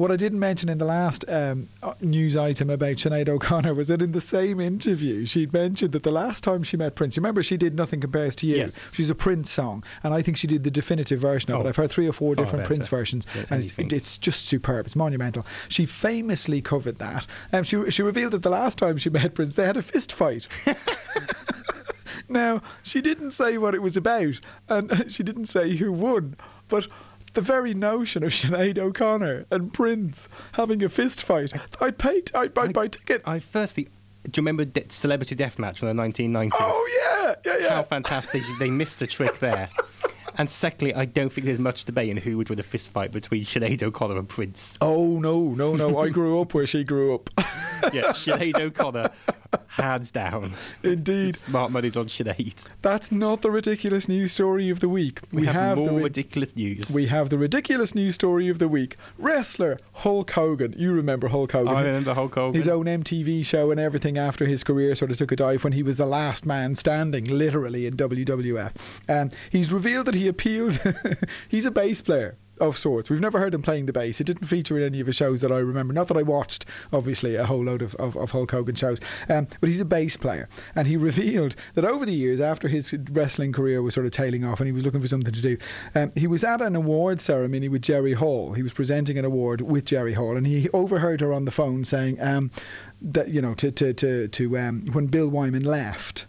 What I didn't mention in the last um, uh, news item about Sinead O'Connor was that in the same interview, she'd mentioned that the last time she met Prince, remember she did Nothing Compares to You? Yes. She's a Prince song, and I think she did the definitive version of Oh, it. I've heard three or four different Prince versions, and it's, it's just superb. It's monumental. She famously covered that. Um, she, she revealed that the last time she met Prince, they had a fist fight. Now, she didn't say what it was about, and she didn't say who won, but the very notion of Sinead O'Connor and Prince having a fist fight, I'd pay, t- I'd buy, buy tickets. I firstly, do you remember De- Celebrity Deathmatch in the 1990s? oh, yeah, yeah, yeah. How fantastic! They missed a trick there. And secondly, I don't think there's much debate in who would win a fist fight between Sinead O'Connor and Prince. Oh, no, no, no. I grew up where she grew up. Yeah, Sinead O'Connor, hands down. Indeed. Smart money's on Sinead. That's not the ridiculous news story of the week. We, have, the more ri- ridiculous news. We have the ridiculous news story of the week. Wrestler Hulk Hogan. You remember Hulk Hogan. I remember Hulk Hogan. his own MTV show and everything after his career sort of took a dive when he was the last man standing, literally in WWF. Um, he's revealed that he appeals. he's a bass player of sorts. We've never heard him playing the bass. It didn't feature in any of his shows that I remember. Not that I watched, obviously, a whole load of, of, of Hulk Hogan shows, um, but he's a bass player. And he revealed that over the years, after his wrestling career was sort of tailing off and he was looking for something to do, um, he was at an award ceremony with Jerry Hall. He was presenting an award with Jerry Hall, and he overheard her on the phone saying um, that, you know, to, to, to, to um, when Bill Wyman left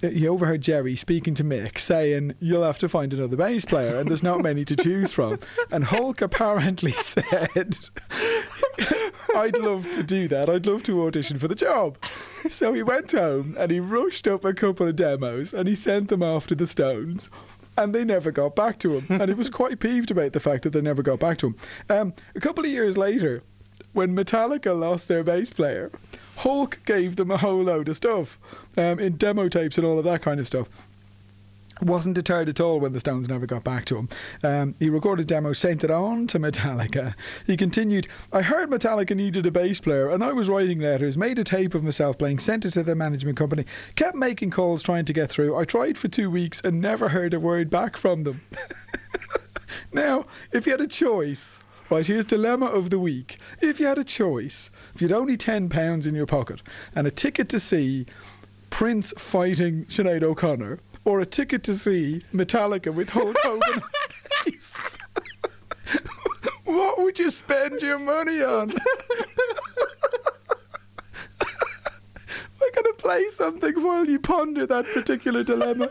he overheard Jerry speaking to Mick saying, You'll have to find another bass player, and there's not many to choose from. And Hulk apparently said, I'd love to do that. I'd love to audition for the job. So he went home and he rushed up a couple of demos and he sent them off to the Stones. And they never got back to him. And he was quite peeved about the fact that they never got back to him. Um, a couple of years later, when Metallica lost their bass player, Hulk gave them a whole load of stuff um, in demo tapes and all of that kind of stuff. Wasn't deterred at all when the Stones never got back to him. Um, he recorded demos, sent it on to Metallica. He continued, I heard Metallica needed a bass player, and I was writing letters, made a tape of myself playing, sent it to their management company, kept making calls trying to get through. I tried for two weeks and never heard a word back from them. now, if you had a choice, right, here's dilemma of the week. If you had a choice, if you had only £10 in your pocket and a ticket to see Prince fighting Sinead O'Connor, or a ticket to see Metallica with Hulk Hogan. what would you spend your money on? We're going to play something while you ponder that particular dilemma.